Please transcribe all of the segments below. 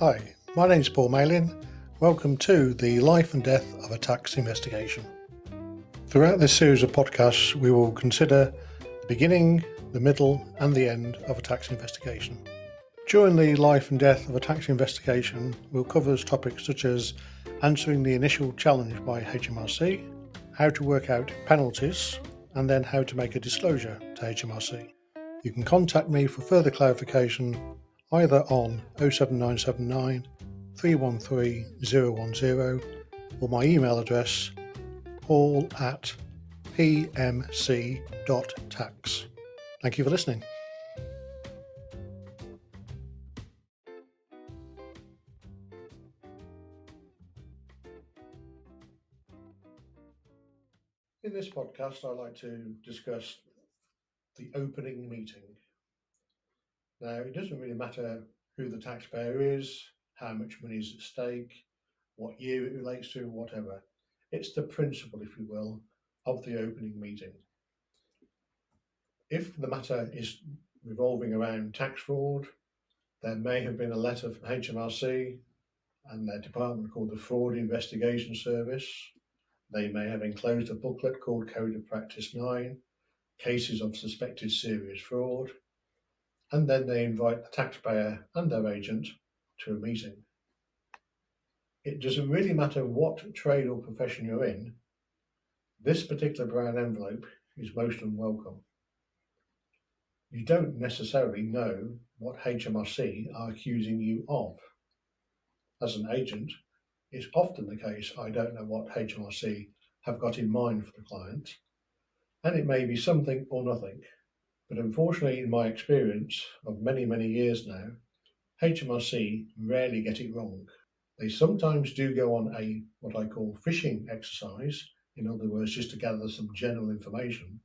Hi, my name is Paul Malin. Welcome to the life and death of a tax investigation. Throughout this series of podcasts, we will consider the beginning, the middle, and the end of a tax investigation. During the life and death of a tax investigation, we'll cover topics such as answering the initial challenge by HMRC, how to work out penalties, and then how to make a disclosure to HMRC. You can contact me for further clarification either on 07979 313 010 or my email address paul at pmc.tax. Thank you for listening. In this podcast, I'd like to discuss the opening meeting. Now, it doesn't really matter who the taxpayer is, how much money is at stake, what year it relates to, whatever. It's the principle, if you will, of the opening meeting. If the matter is revolving around tax fraud, there may have been a letter from HMRC and their department called the Fraud Investigation Service. They may have enclosed a booklet called Code of Practice 9, Cases of Suspected Serious Fraud and then they invite the taxpayer and their agent to a meeting. It doesn't really matter what trade or profession you're in, this particular brown envelope is most unwelcome. You don't necessarily know what HMRC are accusing you of. As an agent, it's often the case I don't know what HMRC have got in mind for the client, and it may be something or nothing. But unfortunately, in my experience of many, many years now, HMRC rarely get it wrong. They sometimes do go on a what I call fishing exercise, in other words, just to gather some general information.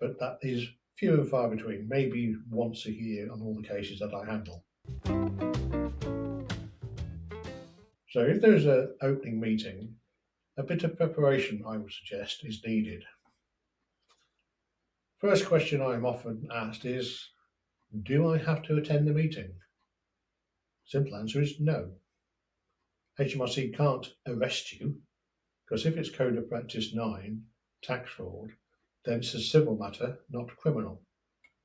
But that is few and far between, maybe once a year on all the cases that I handle. So if there's an opening meeting, a bit of preparation I would suggest is needed. First question I'm often asked is Do I have to attend the meeting? Simple answer is no. HMRC can't arrest you because if it's Code of Practice 9, tax fraud, then it's a civil matter, not criminal.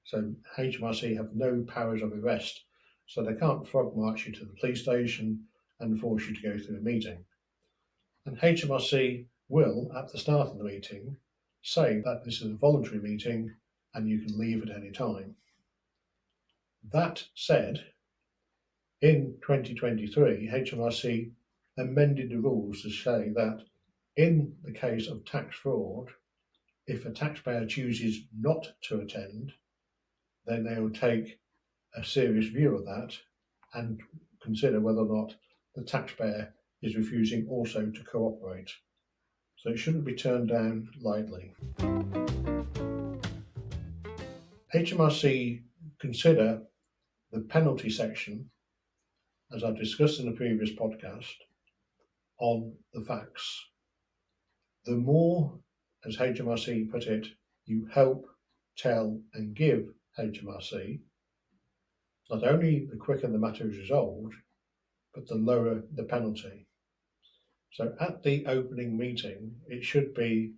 So HMRC have no powers of arrest, so they can't frog march you to the police station and force you to go through a meeting. And HMRC will, at the start of the meeting, say that this is a voluntary meeting and you can leave at any time. That said, in 2023, HMRC amended the rules to say that in the case of tax fraud, if a taxpayer chooses not to attend, then they will take a serious view of that and consider whether or not the taxpayer is refusing also to cooperate. So it shouldn't be turned down lightly. HMRC consider the penalty section, as I've discussed in the previous podcast, on the facts. The more, as HMRC put it, you help, tell, and give HMRC, not only the quicker the matter is resolved, but the lower the penalty. So at the opening meeting, it should be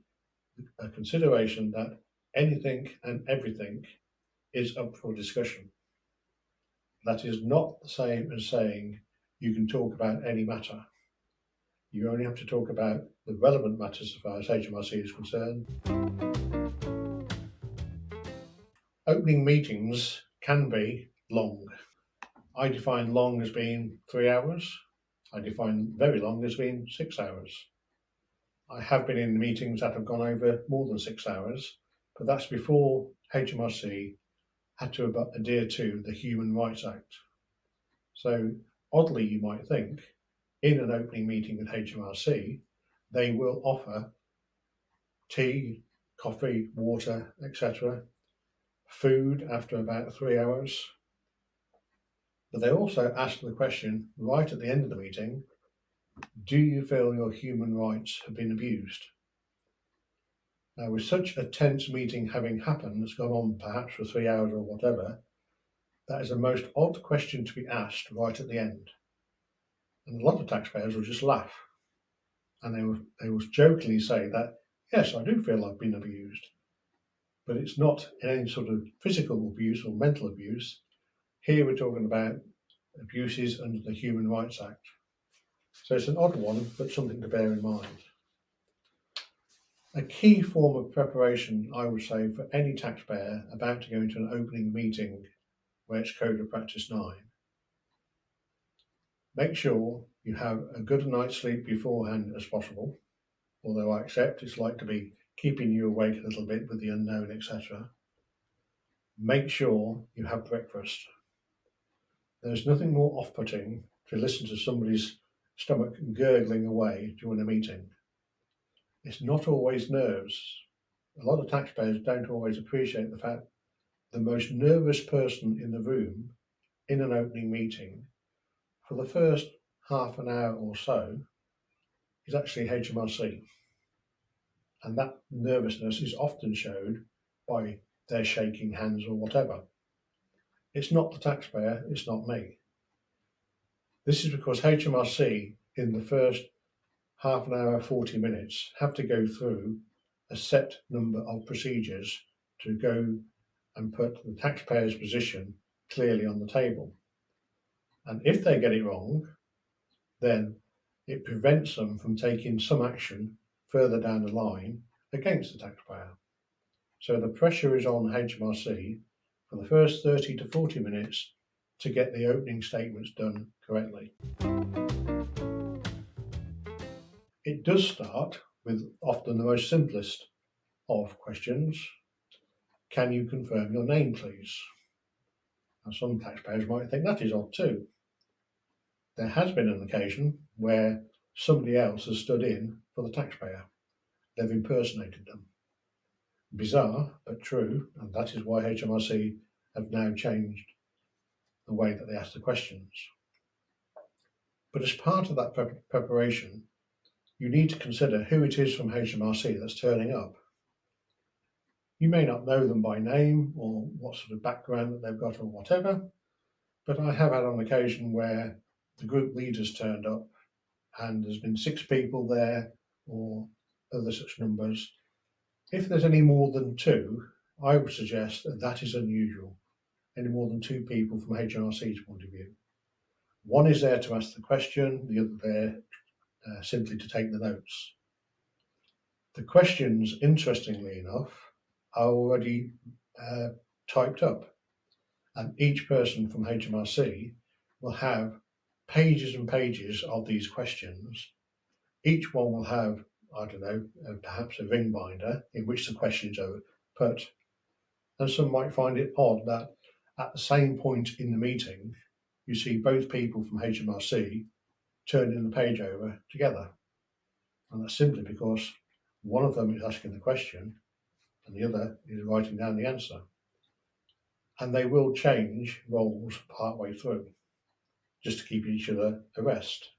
a consideration that anything and everything is up for discussion. That is not the same as saying you can talk about any matter. You only have to talk about the relevant matters as far as HMRC is concerned. Opening meetings can be long. I define long as being three hours. I define very long as being six hours. I have been in meetings that have gone over more than six hours, but that's before HMRC had to adhere to the Human Rights Act. So, oddly, you might think, in an opening meeting with HMRC, they will offer tea, coffee, water, etc., food after about three hours, but they also asked the question right at the end of the meeting Do you feel your human rights have been abused? Now, with such a tense meeting having happened, that's gone on perhaps for three hours or whatever, that is a most odd question to be asked right at the end. And a lot of taxpayers will just laugh. And they will, they will jokingly say that, yes, I do feel I've been abused. But it's not any sort of physical abuse or mental abuse. Here we're talking about abuses under the Human Rights Act. So it's an odd one, but something to bear in mind. A key form of preparation, I would say, for any taxpayer about to go into an opening meeting where it's Code of Practice 9, make sure you have a good night's sleep beforehand as possible, although I accept it's like to be keeping you awake a little bit with the unknown, etc. Make sure you have breakfast. There's nothing more off putting to listen to somebody's stomach gurgling away during a meeting. It's not always nerves. A lot of taxpayers don't always appreciate the fact the most nervous person in the room in an opening meeting for the first half an hour or so is actually HMRC. And that nervousness is often showed by their shaking hands or whatever. It's not the taxpayer, it's not me. This is because HMRC, in the first half an hour, 40 minutes, have to go through a set number of procedures to go and put the taxpayer's position clearly on the table. And if they get it wrong, then it prevents them from taking some action further down the line against the taxpayer. So the pressure is on HMRC for the first 30 to 40 minutes to get the opening statements done correctly. It does start with often the most simplest of questions. Can you confirm your name, please? Now, some taxpayers might think that is odd too. There has been an occasion where somebody else has stood in for the taxpayer. They've impersonated them. Bizarre, but true, and that is why HMRC have now changed the way that they ask the questions. But as part of that pre- preparation, you need to consider who it is from HMRC that's turning up. You may not know them by name or what sort of background that they've got or whatever, but I have had on occasion where the group leaders turned up and there's been six people there or other such numbers. If there's any more than two, I would suggest that that is unusual. Any more than two people from HMRC's point of view. One is there to ask the question, the other there uh, simply to take the notes. The questions, interestingly enough, are already uh, typed up, and each person from HMRC will have pages and pages of these questions. Each one will have, I don't know, perhaps a ring binder in which the questions are put. And some might find it odd that at the same point in the meeting, you see both people from HMRC turning the page over together. And that's simply because one of them is asking the question and the other is writing down the answer. And they will change roles partway through just to keep each other abreast.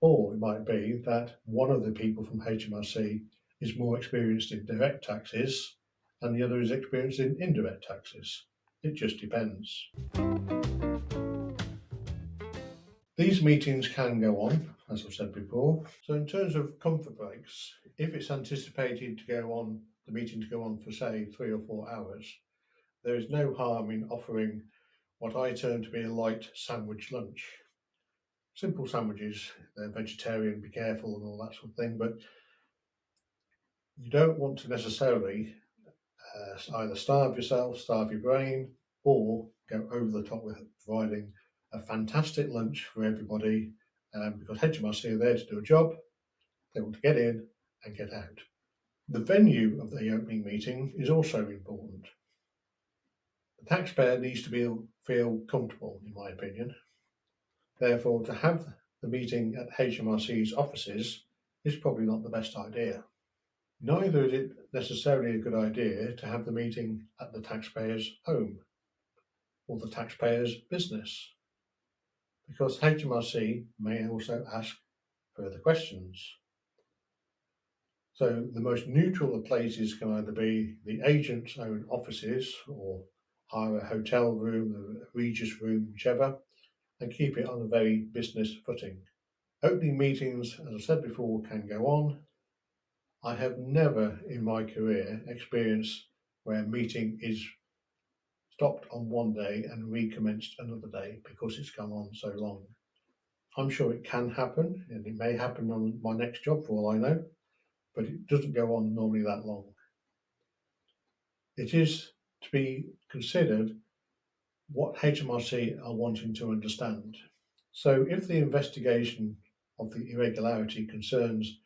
Or it might be that one of the people from HMRC is more experienced in direct taxes and the other is experienced in indirect taxes. It just depends. These meetings can go on, as I've said before. So, in terms of comfort breaks, if it's anticipated to go on, the meeting to go on for, say, three or four hours, there is no harm in offering what I term to be a light sandwich lunch. Simple sandwiches, they're vegetarian, be careful, and all that sort of thing, but you don't want to necessarily uh, either starve yourself, starve your brain, or go over the top with providing a fantastic lunch for everybody um, because HMRC are there to do a job. They want to get in and get out. The venue of the opening meeting is also important. The taxpayer needs to be, feel comfortable, in my opinion. Therefore, to have the meeting at HMRC's offices is probably not the best idea. Neither is it necessarily a good idea to have the meeting at the taxpayer's home or the taxpayer's business because HMRC may also ask further questions. So the most neutral of places can either be the agent's own offices or hire a hotel room, a Regus room, whichever, and keep it on a very business footing. Opening meetings, as I said before, can go on. I have never in my career experienced where a meeting is stopped on one day and recommenced another day because it's gone on so long. I'm sure it can happen, and it may happen on my next job for all I know, but it doesn't go on normally that long. It is to be considered what HMRC are wanting to understand. So, if the investigation of the irregularity concerns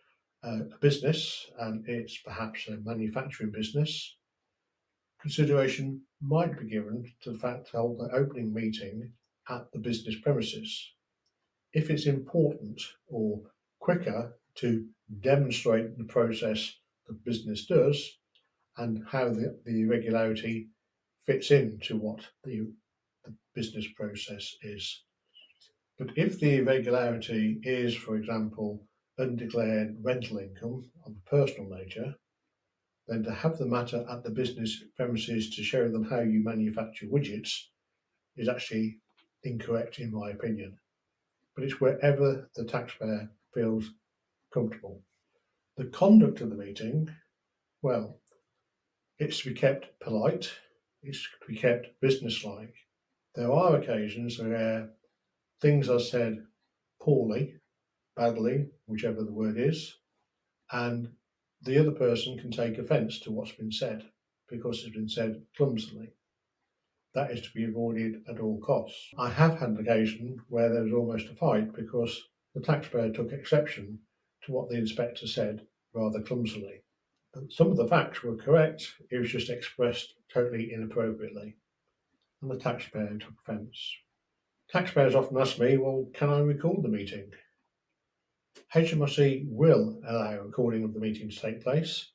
uh, a business and it's perhaps a manufacturing business, consideration might be given to the fact to hold the opening meeting at the business premises. If it's important or quicker to demonstrate the process the business does and how the, the irregularity fits into what the, the business process is. But if the irregularity is, for example, undeclared rental income of a personal nature, then to have the matter at the business premises to show them how you manufacture widgets is actually incorrect in my opinion. But it's wherever the taxpayer feels comfortable. The conduct of the meeting, well, it's to be kept polite, it's to be kept businesslike. There are occasions where things are said poorly, badly, whichever the word is, and the other person can take offence to what's been said because it's been said clumsily. That is to be avoided at all costs. I have had an occasion where there was almost a fight because the taxpayer took exception to what the inspector said rather clumsily. Some of the facts were correct, it was just expressed totally inappropriately, and the taxpayer took offence. Taxpayers often ask me, well, can I record the meeting? HMRC will allow recording of the meeting to take place,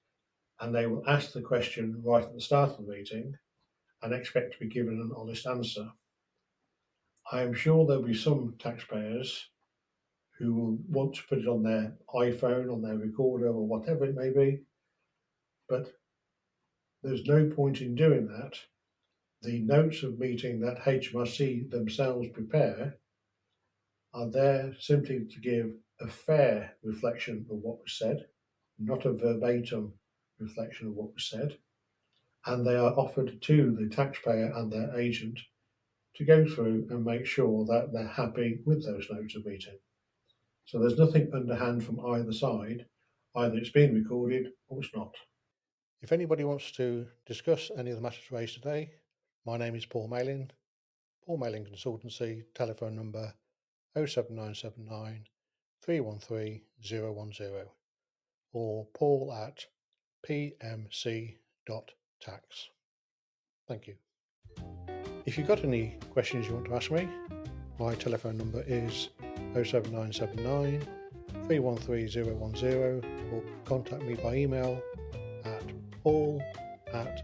and they will ask the question right at the start of the meeting and expect to be given an honest answer. I am sure there'll be some taxpayers who will want to put it on their iPhone, on their recorder, or whatever it may be, but there's no point in doing that. The notes of meeting that HMRC themselves prepare are there simply to give a fair reflection of what was said, not a verbatim reflection of what was said, and they are offered to the taxpayer and their agent to go through and make sure that they're happy with those notes of meeting. So there's nothing underhand from either side, either it's been recorded or it's not. If anybody wants to discuss any of the matters raised today, my name is Paul Malin, Paul Malin Consultancy, telephone number 07979 313 010 or paul at pmc.tax. Thank you. If you've got any questions you want to ask me, my telephone number is 07979 313 010 or contact me by email at paul at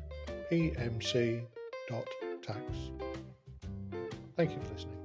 pmc.tax. Thank you for listening.